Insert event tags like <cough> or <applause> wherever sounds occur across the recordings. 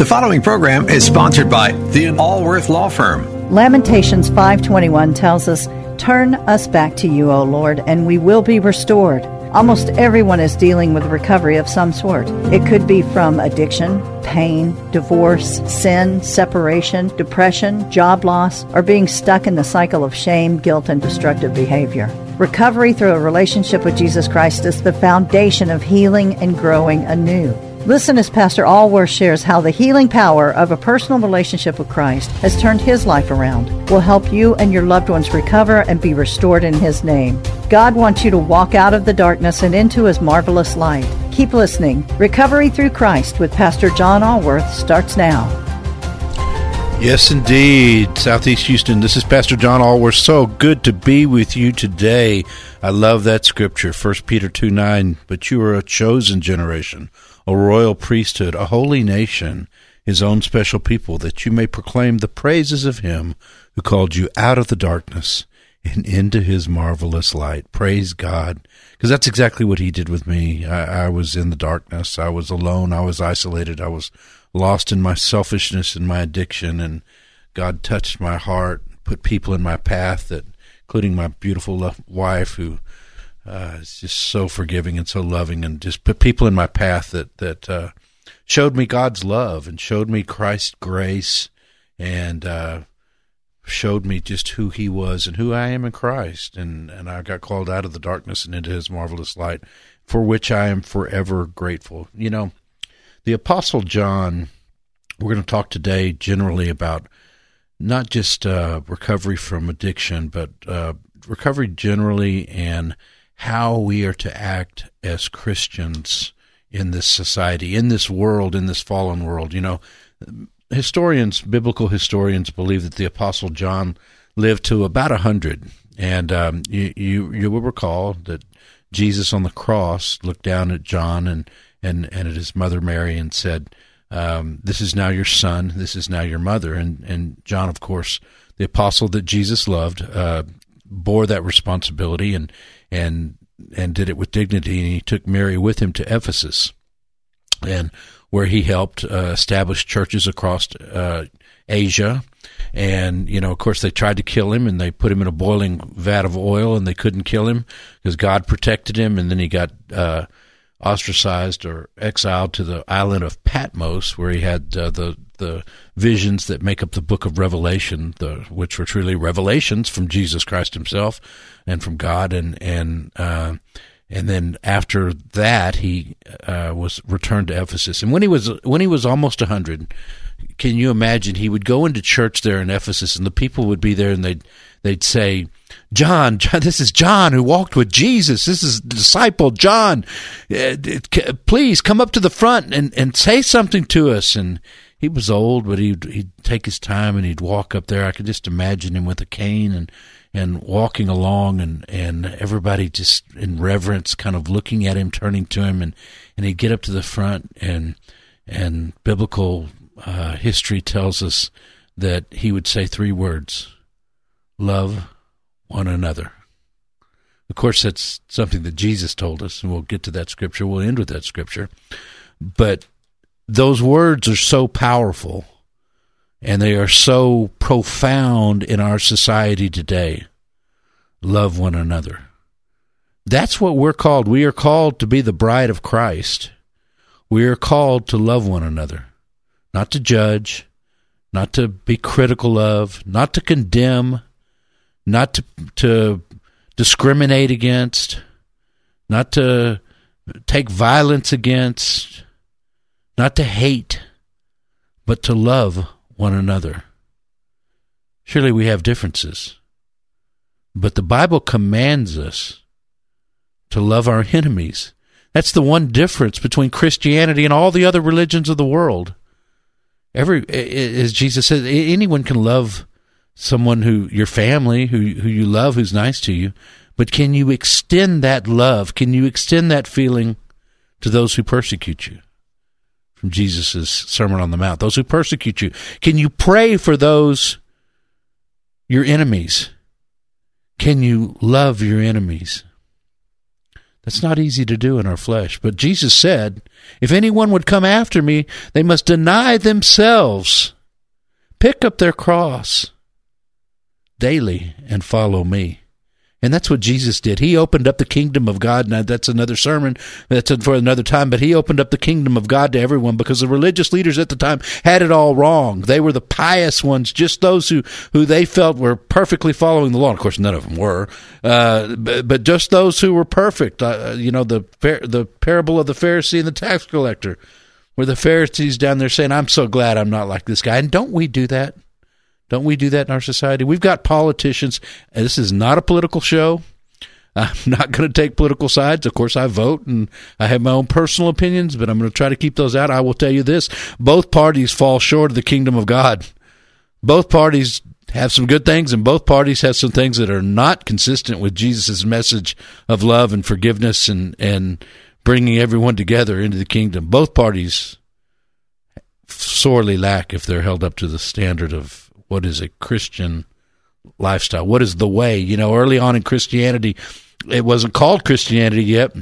The following program is sponsored by the Allworth Law Firm. Lamentations 5:21 tells us, "Turn us back to you, O Lord, and we will be restored." Almost everyone is dealing with recovery of some sort. It could be from addiction, pain, divorce, sin, separation, depression, job loss, or being stuck in the cycle of shame, guilt, and destructive behavior. Recovery through a relationship with Jesus Christ is the foundation of healing and growing anew. Listen as Pastor Allworth shares how the healing power of a personal relationship with Christ has turned his life around, will help you and your loved ones recover and be restored in his name. God wants you to walk out of the darkness and into his marvelous light. Keep listening. Recovery Through Christ with Pastor Jon Allworth starts now. Yes, indeed. Southeast Houston, this is Pastor Jon Allworth. So good to be with you today. I love that scripture, 1 Peter 2 9. But you are a chosen generation a royal priesthood, a holy nation, his own special people, that you may proclaim the praises of him who called you out of the darkness and into his marvelous light. Praise God. Because that's exactly what he did with me. I, I, was in the darkness. I was alone. I was isolated. I was lost in my selfishness and my addiction. And God touched my heart, put people in my path that, including my beautiful wife who uh, it's just so forgiving and so loving, and just put people in my path that that uh, showed me God's love and showed me Christ's grace and uh, showed me just who He was and who I am in Christ. And and I got called out of the darkness and into His marvelous light, for which I am forever grateful. You know, the Apostle John. We're going to talk today generally about not just uh, recovery from addiction, but uh, recovery generally and how we are to act as Christians in this society, in this world, in this fallen world. You know, historians, biblical historians, believe that the Apostle John lived to about a hundred, and um, you, you you will recall that Jesus on the cross looked down at John and and and at his mother Mary and said, um, "This is now your son. This is now your mother." And and John, of course, the apostle that Jesus loved, uh, bore that responsibility and and and did it with dignity. And he took Mary with him to Ephesus, and where he helped uh, establish churches across uh, Asia. And you know, of course, they tried to kill him, and they put him in a boiling vat of oil, and they couldn't kill him because God protected him. And then he got uh, ostracized or exiled to the island of Patmos, where he had uh, the the visions that make up the book of Revelation, the, which were truly revelations from Jesus Christ Himself and from God, and and uh, and then after that he uh, was returned to Ephesus. And when he was when he was almost hundred, can you imagine? He would go into church there in Ephesus, and the people would be there, and they'd they'd say, John, John, <laughs> this is John who walked with Jesus. This is disciple John. Uh, please come up to the front and, and say something to us. And he was old, but he'd he'd take his time and he'd walk up there. I could just imagine him with a cane and and walking along and and everybody just in reverence, kind of looking at him, turning to him, and and he'd get up to the front and and biblical uh, history tells us that he would say three words: love one another. Of course, that's something that Jesus told us, and we'll get to that scripture. We'll end with that scripture. But those words are so powerful and they are so profound in our society today. Love one another. That's what we're called. We are called to be the bride of Christ. We are called to love one another, not to judge, not to be critical of, not to condemn, not to, to discriminate against, not to take violence against, not to hate, but to love one another. Surely we have differences, but the Bible commands us to love our enemies. That's the one difference between Christianity and all the other religions of the world. Every, as Jesus says, anyone can love someone who your family, who who you love, who's nice to you, but can you extend that love? Can you extend that feeling to those who persecute you? From Jesus' Sermon on the Mount, those who persecute you. Can you pray for those your enemies? Can you love your enemies? That's not easy to do in our flesh. But Jesus said, If anyone would come after me, they must deny themselves, pick up their cross daily, and follow me. And that's what Jesus did. He opened up the kingdom of God. Now, that's another sermon. That's for another time. But he opened up the kingdom of God to everyone because the religious leaders at the time had it all wrong. They were the pious ones, just those who, who they felt were perfectly following the law. Of course, none of them were. Uh, but, but, just those who were perfect. Uh, you know, the, the parable of the Pharisee and the tax collector, where the Pharisees down there saying, I'm so glad I'm not like this guy. And don't we do that? Don't we do that in our society? We've got politicians. this is not a political show. I'm <laughs> not going to take political sides. Of course, I vote and I have my own personal opinions, but I'm going to try to keep those out. I will tell you this both parties fall short of the kingdom of God. Both parties have some good things, and both parties have some things that are not consistent with Jesus' message of love and forgiveness and, and bringing everyone together into the kingdom. Both parties sorely lack if they're held up to the standard of what is a Christian lifestyle? What is the way? You know, early on in Christianity, it wasn't called Christianity yet.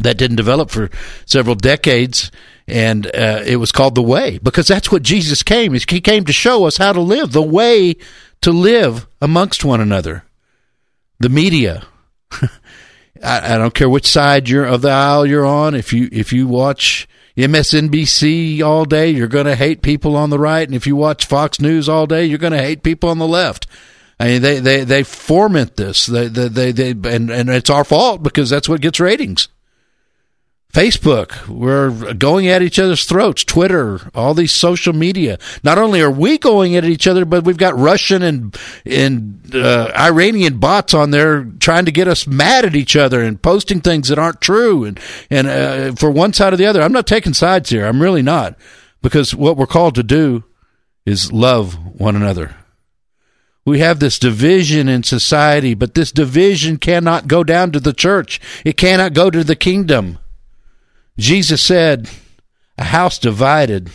That didn't develop for several decades, and uh, it was called the way because that's what Jesus came. He came to show us how to live, the way to live amongst one another. The media. <laughs> I, I don't care which side you're of the aisle you're on. If you if you watch MSNBC all day, you're going to hate people on the right, and if you watch Fox News all day, you're going to hate people on the left. I mean, they they they foment this. They they they, they and and it's our fault because that's what gets ratings. Facebook, we're going at each other's throats. Twitter, all these social media. Not only are we going at each other, but we've got Russian and and uh, Iranian bots on there trying to get us mad at each other and posting things that aren't true. And and uh, for one side or the other, I'm not taking sides here. I'm really not, because what we're called to do is love one another. We have this division in society, but this division cannot go down to the church. It cannot go to the kingdom. Jesus said, A house divided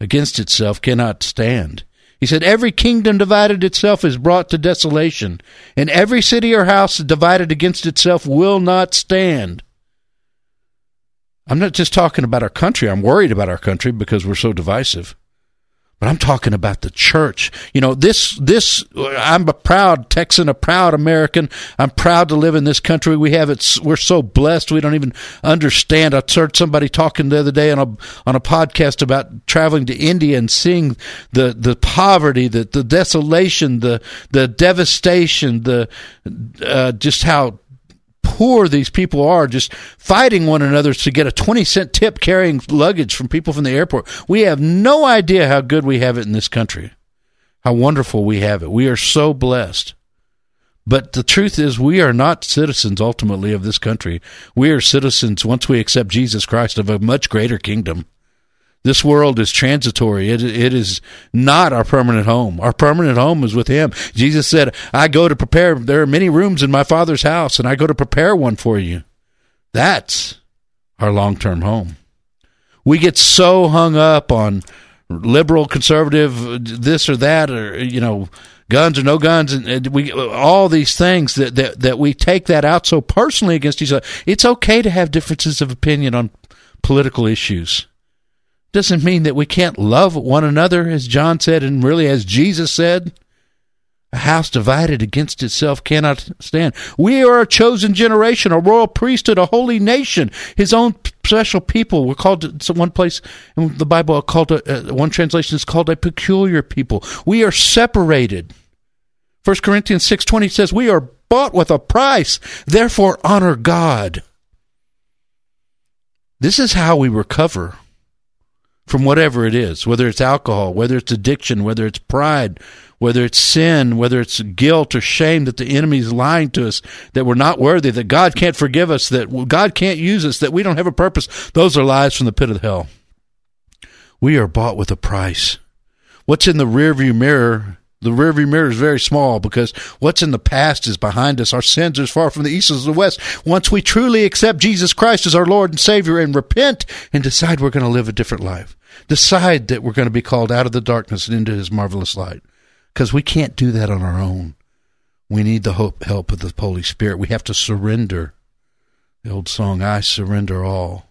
against itself cannot stand. He said, Every kingdom divided itself is brought to desolation, and every city or house divided against itself will not stand. I'm not just talking about our country. I'm worried about our country because we're so divisive. But I'm talking about the church. You know, this, this, I'm a proud Texan, a proud American. I'm proud to live in this country. We have it, we're so blessed. We don't even understand. I heard somebody talking the other day on a, on a podcast about traveling to India and seeing the, the poverty, the, the desolation, the, the devastation, the, uh, just how poor these people are just fighting one another to get a 20 cent tip carrying luggage from people from the airport. We have no idea how good we have it in this country, how wonderful we have it. We are so blessed. But the truth is, we are not citizens ultimately of this country. We are citizens, once we accept Jesus Christ, of a much greater kingdom. This world is transitory. It, it is not our permanent home. Our permanent home is with Him. Jesus said, I go to prepare, there are many rooms in my Father's house, and I go to prepare one for you. That's our long term home. We get so hung up on liberal, conservative, this or that, or, you know, guns or no guns, and, we all these things that, that that we take that out so personally against each other. It's okay to have differences of opinion on political issues doesn't mean that we can't love one another, as John said, and really as Jesus said. A house divided against itself cannot stand. We are a chosen generation, a royal priesthood, a holy nation, his own special people. We're called to one place in the Bible, called a, uh, one translation is called a peculiar people. We are separated. 1 Corinthians 6.20 says, we are bought with a price, therefore honor God. This is how we recover from whatever it is, whether it's alcohol, whether it's addiction, whether it's pride, whether it's sin, whether it's guilt or shame that the enemy is lying to us, that we're not worthy, that God can't forgive us, that God can't use us, that we don't have a purpose. Those are lies from the pit of hell. We are bought with a price. What's in the rearview mirror the rearview mirror is very small because what's in the past is behind us. Our sins are as far from the east as the west. Once we truly accept Jesus Christ as our Lord and Savior and repent and decide we're going to live a different life, decide that we're going to be called out of the darkness and into His marvelous light, because we can't do that on our own. We need the hope, help of the Holy Spirit. We have to surrender. The old song, I surrender all.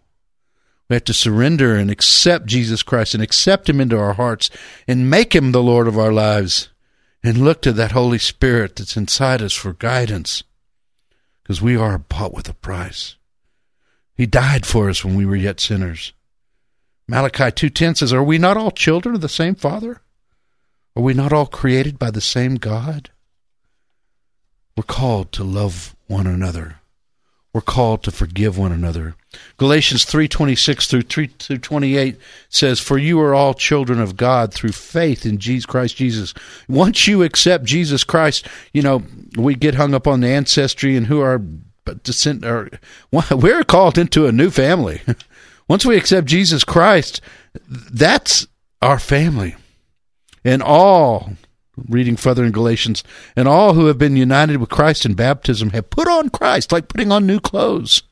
We have to surrender and accept Jesus Christ and accept Him into our hearts and make Him the Lord of our lives and look to that Holy Spirit that's inside us for guidance because we are bought with a price. He died for us when we were yet sinners. Malachi 2:10 says, "Are we not all children of the same Father? Are we not all created by the same God?" We're called to love one another. We're called to forgive one another. Galatians 3:26 through 3 through 28 says, "For you are all children of God through faith in Jesus Christ Jesus." Once you accept Jesus Christ, you know, we get hung up on the ancestry and who are descent or <laughs> we're called into a new family. <laughs> Once we accept Jesus Christ, that's our family. And all reading further in Galatians, and all who have been united with Christ in baptism have put on Christ, like putting on new clothes.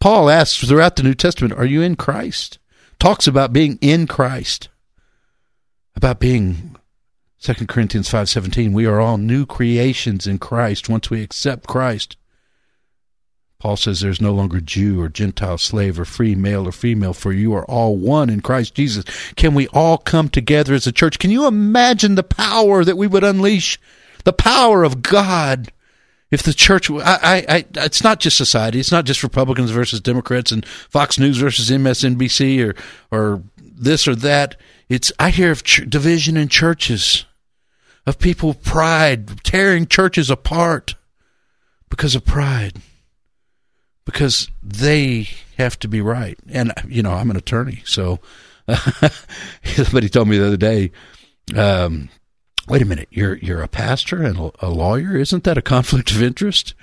Paul asks throughout the New Testament, Are you in Christ? Talks about being in Christ, about being 2 Corinthians 5:17 we are all new creations in Christ once we accept Christ Paul says there's no longer Jew or Gentile, slave or free, male or female, for you are all one in Christ Jesus. Can we all come together as a church? Can you imagine the power that we would unleash? The power of God. If the church, I, I, I, it's not just society. It's not just Republicans versus Democrats and Fox News versus MSNBC or, or this or that. It's, I hear of ch- division in churches, of people pride, tearing churches apart because of pride because they have to be right. And you know, I'm an attorney, so <laughs> somebody told me the other day, um, "Wait a minute, you're you're a pastor and a lawyer. Isn't that a conflict of interest?"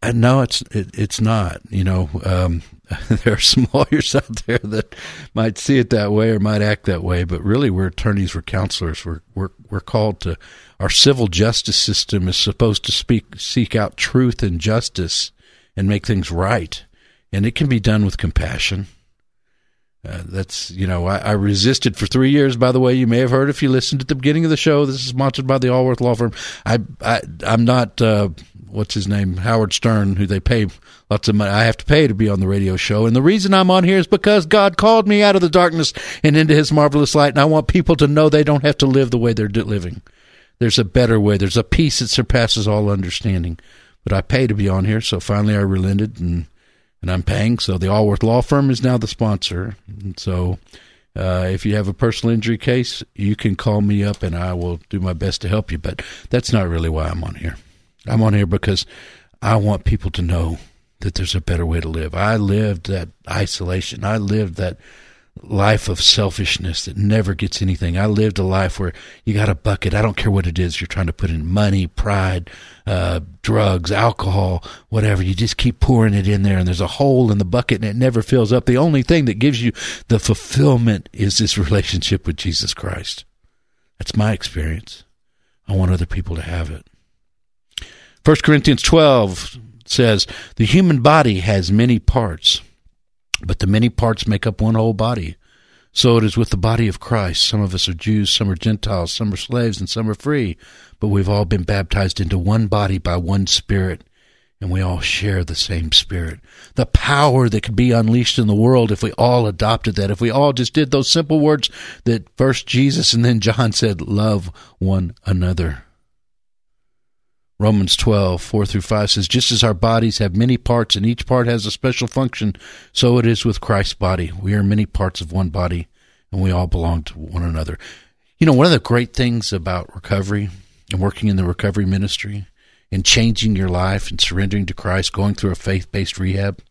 And no, it's it, it's not. You know, um, <laughs> there are some <laughs> lawyers out there that might see it that way or might act that way, but really, we're attorneys, we're counselors, we're we're we're called to. Our civil justice system is supposed to speak seek out truth and justice and make things right. And it can be done with compassion. Uh, that's, you know, I, I, resisted for three years, by the way. You may have heard if you listened at the beginning of the show. This is sponsored by the Allworth Law Firm. I, I, I'm not, uh, what's his name? Howard Stern, who they pay lots of money. I have to pay to be on the radio show. And the reason I'm on here is because God called me out of the darkness and into his marvelous light. And I want people to know they don't have to live the way they're living. There's a better way. There's a peace that surpasses all understanding but I pay to be on here. So finally, I relented and and I'm paying. So the Allworth Law Firm is now the sponsor. And so uh, if you have a personal injury case, you can call me up and I will do my best to help you. But that's not really why I'm on here. I'm on here because I want people to know that there's a better way to live. I lived that isolation. I lived that life of selfishness that never gets anything. I lived a life where you got a bucket. I don't care what it is you're trying to put in money, pride, uh, drugs, alcohol, whatever. You just keep pouring it in there and there's a hole in the bucket and it never fills up. The only thing that gives you the fulfillment is this <laughs> relationship with Jesus Christ. That's my experience. I want other people to have it. 1 Corinthians 12 says, The human body has many parts but the many parts make up one whole body. So it is with the body of Christ. Some of us are Jews, some are Gentiles, some are slaves, and some are free. But we've all been baptized into one body by one Spirit, and we all share the same Spirit. The power that could be unleashed in the world if we all adopted that, if we all just did those simple words that first Jesus and then John said, love one another. Romans 12, 4 through 5 says, Just as our bodies have many parts and each part has a special function, so it is with Christ's body. We are many parts of one body and we all belong to one another. You know, one of the great things about recovery and working in the recovery ministry and changing your life and surrendering to Christ, going through a faith based rehab,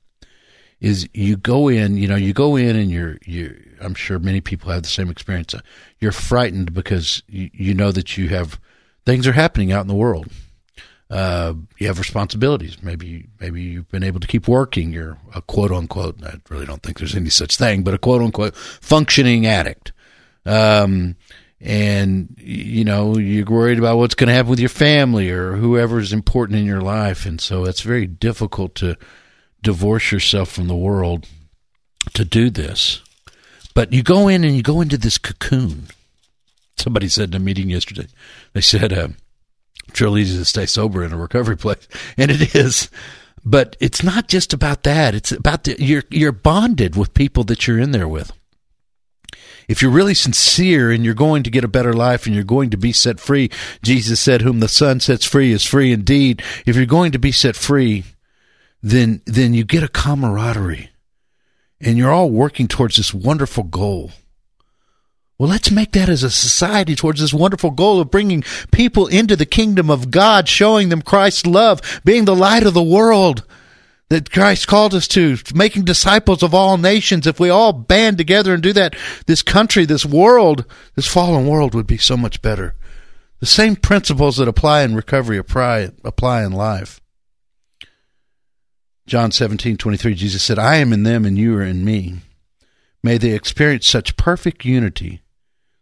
is you go in, you know, you go in and you're you. I'm sure many people have the same experience. You're frightened because you, you know that you have things are happening out in the world. Uh, you have responsibilities. Maybe maybe you've been able to keep working. You're a quote unquote. I really don't think there's any such thing, but a quote unquote functioning addict. Um, and you know you're worried about what's going to happen with your family or whoever's important in your life, and so it's very difficult to divorce yourself from the world to do this. But you go in and you go into this cocoon. Somebody said in a meeting yesterday, they said. It's real easy to stay sober in a recovery <laughs> place, and it is. But it's not just about that. It's about the, you're you're bonded with people that you're in there with. If you're really sincere and you're going to get a better life and you're going to be set free, Jesus said, "Whom the Son sets free is free indeed." If you're going to be set free, then then you get a camaraderie, and you're all working towards this wonderful goal. Well, let's make that as a society towards this wonderful goal of bringing people into the kingdom of God, showing them Christ's love, being the light of the world that Christ called us to, making disciples of all nations. If we all band together and do that, this country, this world, this fallen world would be so much better. The same principles that apply in recovery apply, apply in life. John 17, 23, Jesus said, I am in them and you are in me. May they experience such perfect unity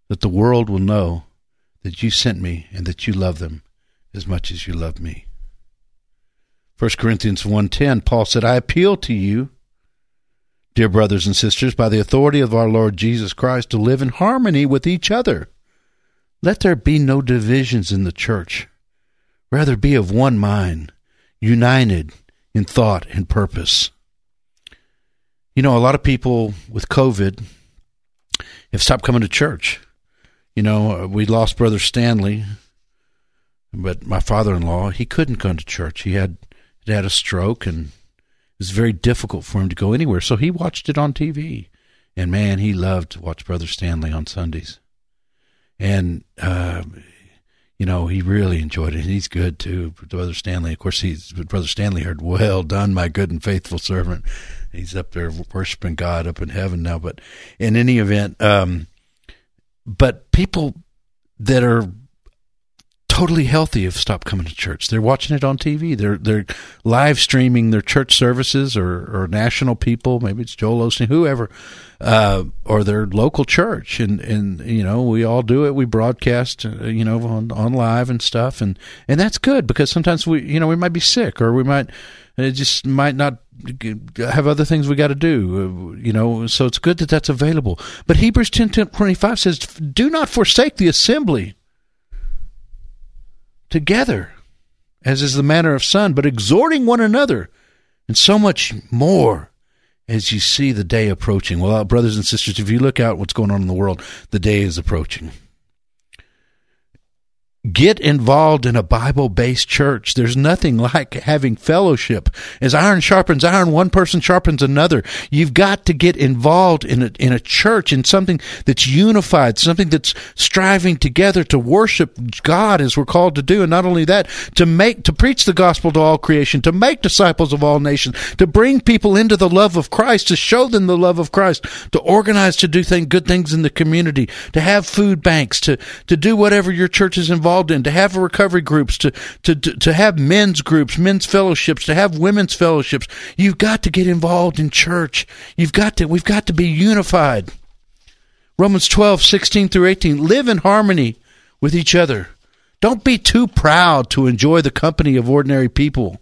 that the world will know that you sent me and that you love them as much as you love me. 1 Corinthians 1:10 Paul said, "I appeal to you, dear brothers and sisters, by the authority of our Lord Jesus Christ to live in harmony with each other. Let there be no divisions in the church. Rather be of one mind, united in thought and purpose." You know, a lot of people with COVID have stopped coming to church. You know, uh, we lost Brother Stanley, but my father-in-law he couldn't come to church. He had had a stroke, and it was very difficult for him to go anywhere. So he watched it on TV, and man, he loved to watch Brother Stanley on Sundays. And uh, you know, he really enjoyed it. He's good too, Brother Stanley. Of course, he's Brother Stanley heard, "Well done, my good and faithful servant." He's up there worshiping God up in heaven now. But in any event, um, but people that are totally healthy have stopped coming to church. They're watching it on TV. They're they're live streaming their church services or, or national people. Maybe it's Joel Osteen, whoever, uh, or their local church. And and you know we all do it. We broadcast, uh, you know, on on live and stuff. And and that's good because sometimes we you know we might be sick or we might it just might not have other things we got to do, uh, you know. So it's good that that's available. But Hebrews 10, 10 25 says, "Do not forsake the assembly together, as is the manner of some, but exhorting one another, and so much more." As you see the day approaching. Well, brothers and sisters, if you look out what's going on in the world, the day is approaching. Get involved in a Bible based church. There's nothing like having fellowship. As iron sharpens iron, one person sharpens another. You've got to get involved in a, in a church, in something that's unified, something that's striving together to worship God as we're called to do. And not only that, to make, to preach the gospel to all creation, to make disciples of all nations, to bring people into the love of Christ, to show them the love of Christ, to organize to do thing, good things in the community, to have food banks, to, to do whatever your church is involved involved in, to have recovery groups, to, to, to, to have men's groups, men's fellowships, to have women's fellowships. You've got to get involved in church. You've got to, we've got to be unified. Romans 12, 16 through 18. Live in harmony with each other. Don't be too proud to enjoy the company of ordinary people.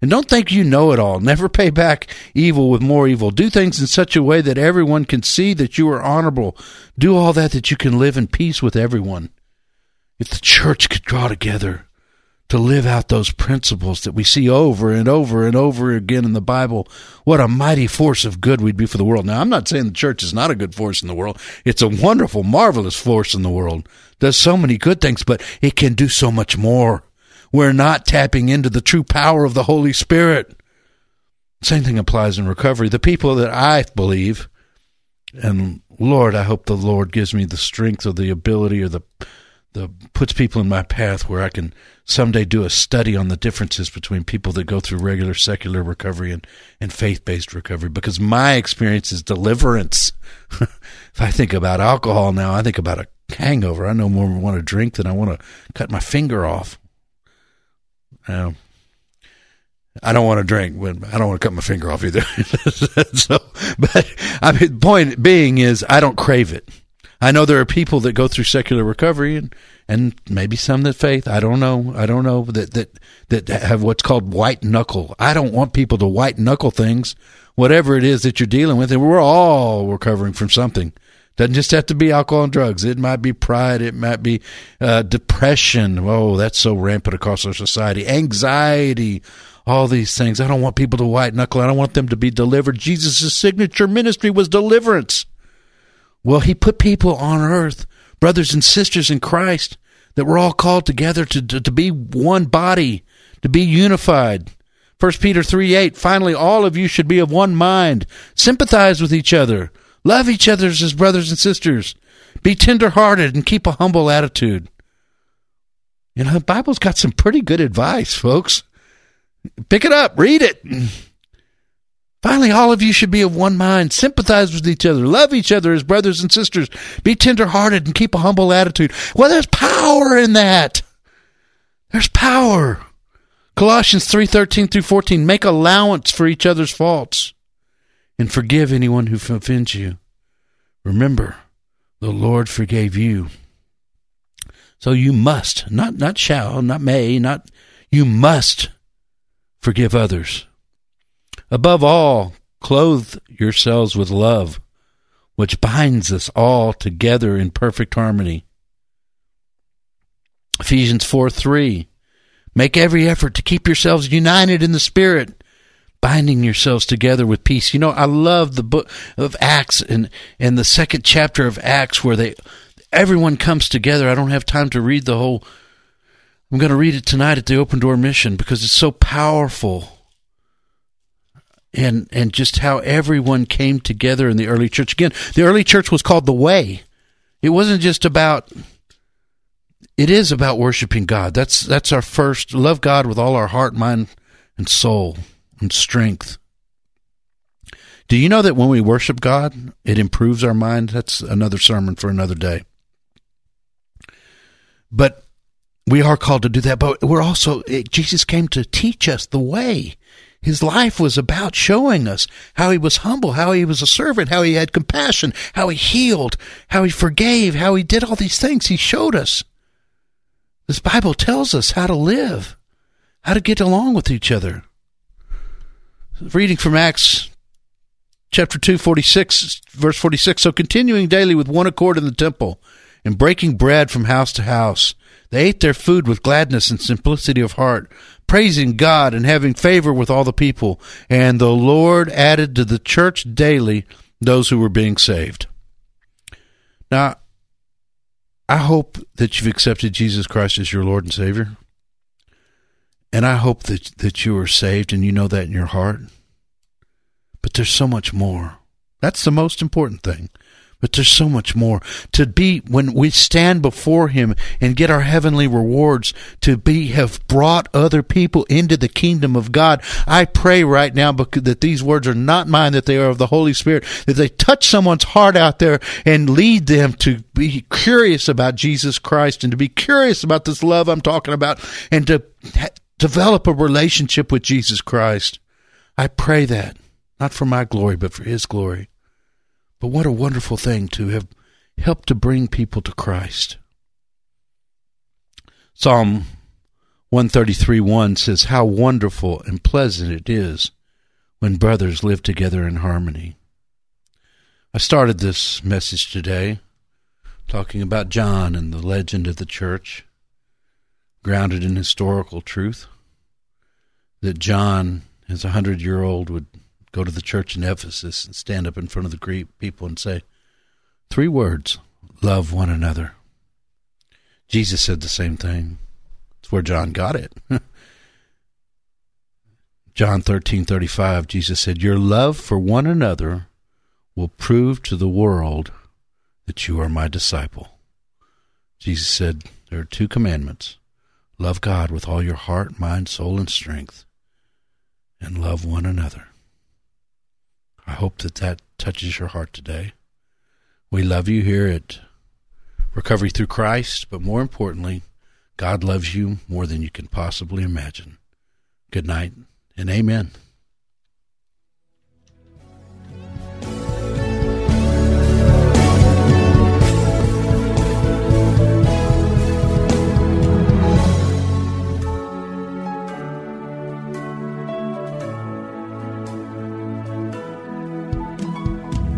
And don't think you know it all. Never pay back evil with more evil. Do things in such a way that everyone can see that you are honorable. Do all that that you can live in peace with everyone. If the church could draw together to live out those principles that we see over and over and over again in the Bible, what a mighty force of good we'd be for the world. Now, I'm not saying the church is not a good force in the world. It's a wonderful, marvelous force in the world. Does so many good things, but it can do so much more. We're not tapping into the true power of the Holy Spirit. Same thing applies in recovery. The people that I believe, and Lord, I hope the Lord gives me the strength or the ability or the the puts people in my path where I can someday do a study on the differences between people that go through regular secular recovery and, and faith based recovery because my experience is deliverance. <laughs> if I think about alcohol now, I think about a hangover. I no more want to drink than I want to cut my finger off. Um, I don't want to drink, but I don't want to cut my finger off either. <laughs> so, but I mean, point being is I don't crave it. I know there are people that go through secular recovery and, and maybe some that faith. I don't know. I don't know that, that, that have what's called white knuckle. I don't want people to white knuckle things, whatever it is that you're dealing with. And we're all recovering from something. Doesn't just have to be alcohol and drugs. It might be pride. It might be uh, depression. Oh, that's so rampant across our society. Anxiety. All these things. I don't want people to white knuckle. I don't want them to be delivered. Jesus' signature ministry was deliverance. Well, he put people on earth, brothers and sisters in Christ, that were all called together to, to, to be one body, to be unified. 1 Peter 3 8, finally, all of you should be of one mind, sympathize with each other, love each other as brothers and sisters, be tender hearted, and keep a humble attitude. You know, the Bible's got some pretty good advice, folks. Pick it up, read it. Finally, all of you should be of one mind, sympathize with each other, love each other as brothers and sisters, be tenderhearted, and keep a humble attitude. Well, there's power in that. There's power. Colossians 3:13 through 14 make allowance for each other's faults and forgive anyone who offends you. Remember, the Lord forgave you. So you must, not not shall, not may, not you must forgive others. Above all, clothe yourselves with love, which binds us all together in perfect harmony. Ephesians 4 3. Make every effort to keep yourselves united in the Spirit, binding yourselves together with peace. You know, I love the book of Acts and, and the second chapter of Acts where they everyone comes together. I don't have time to read the whole I'm going to read it tonight at the Open Door Mission because it's so powerful and and just how everyone came together in the early church. Again, the early church was called the way. It wasn't just about it is about worshiping God. That's that's our first love God with all our heart, mind, and soul and strength. Do you know that when we worship God, it improves our mind? That's another sermon for another day. But we are called to do that, but we're also Jesus came to teach us the way. His life was about showing us how he was humble, how he was a servant, how he had compassion, how he healed, how he forgave, how he did all these things. He showed us. This Bible tells us how to live, how to get along with each other. Reading from Acts chapter 2, 46, verse 46. So continuing daily with one accord in the temple and breaking bread from house to house, they ate their food with gladness and simplicity of heart praising God and having favor with all the people. And the Lord added to the church daily those who were being saved. Now, I hope that you've accepted Jesus Christ as your Lord and Savior. And I hope that, that you are saved and you know that in your heart. But there's so much more. That's the most important thing. But there's so much more. To be, when we stand before Him and get our heavenly rewards, to be, have brought other people into the kingdom of God. I pray right now that these words are not mine, that they are of the Holy Spirit, that they touch someone's heart out there and lead them to be curious about Jesus Christ and to be curious about this love I'm talking about and to develop a relationship with Jesus Christ. I pray that, not for my glory, but for His glory. But what a wonderful thing to have helped to bring people to Christ. Psalm 133 1 says, How wonderful and pleasant it is when brothers live together in harmony. I started this message today talking about John and the legend of the church, grounded in historical truth. That John, as a hundred year old, would go to the church in Ephesus and stand up in front of the Greek people and say three words love one another. Jesus said the same thing. It's where John got it. <laughs> John 13:35 Jesus said your love for one another will prove to the world that you are my disciple. Jesus said There are two commandments love God with all your heart, mind, soul, and strength, and love one another. I hope that that touches your heart today. We love you here at Recovery Through Christ, but more importantly, God loves you more than you can possibly imagine. Good night and amen.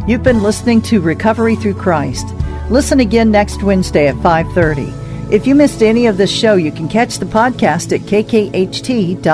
You've been listening to Recovery Through Christ. Listen again next Wednesday at 5:30. If you missed any of this show, you can catch the podcast at kkht.com.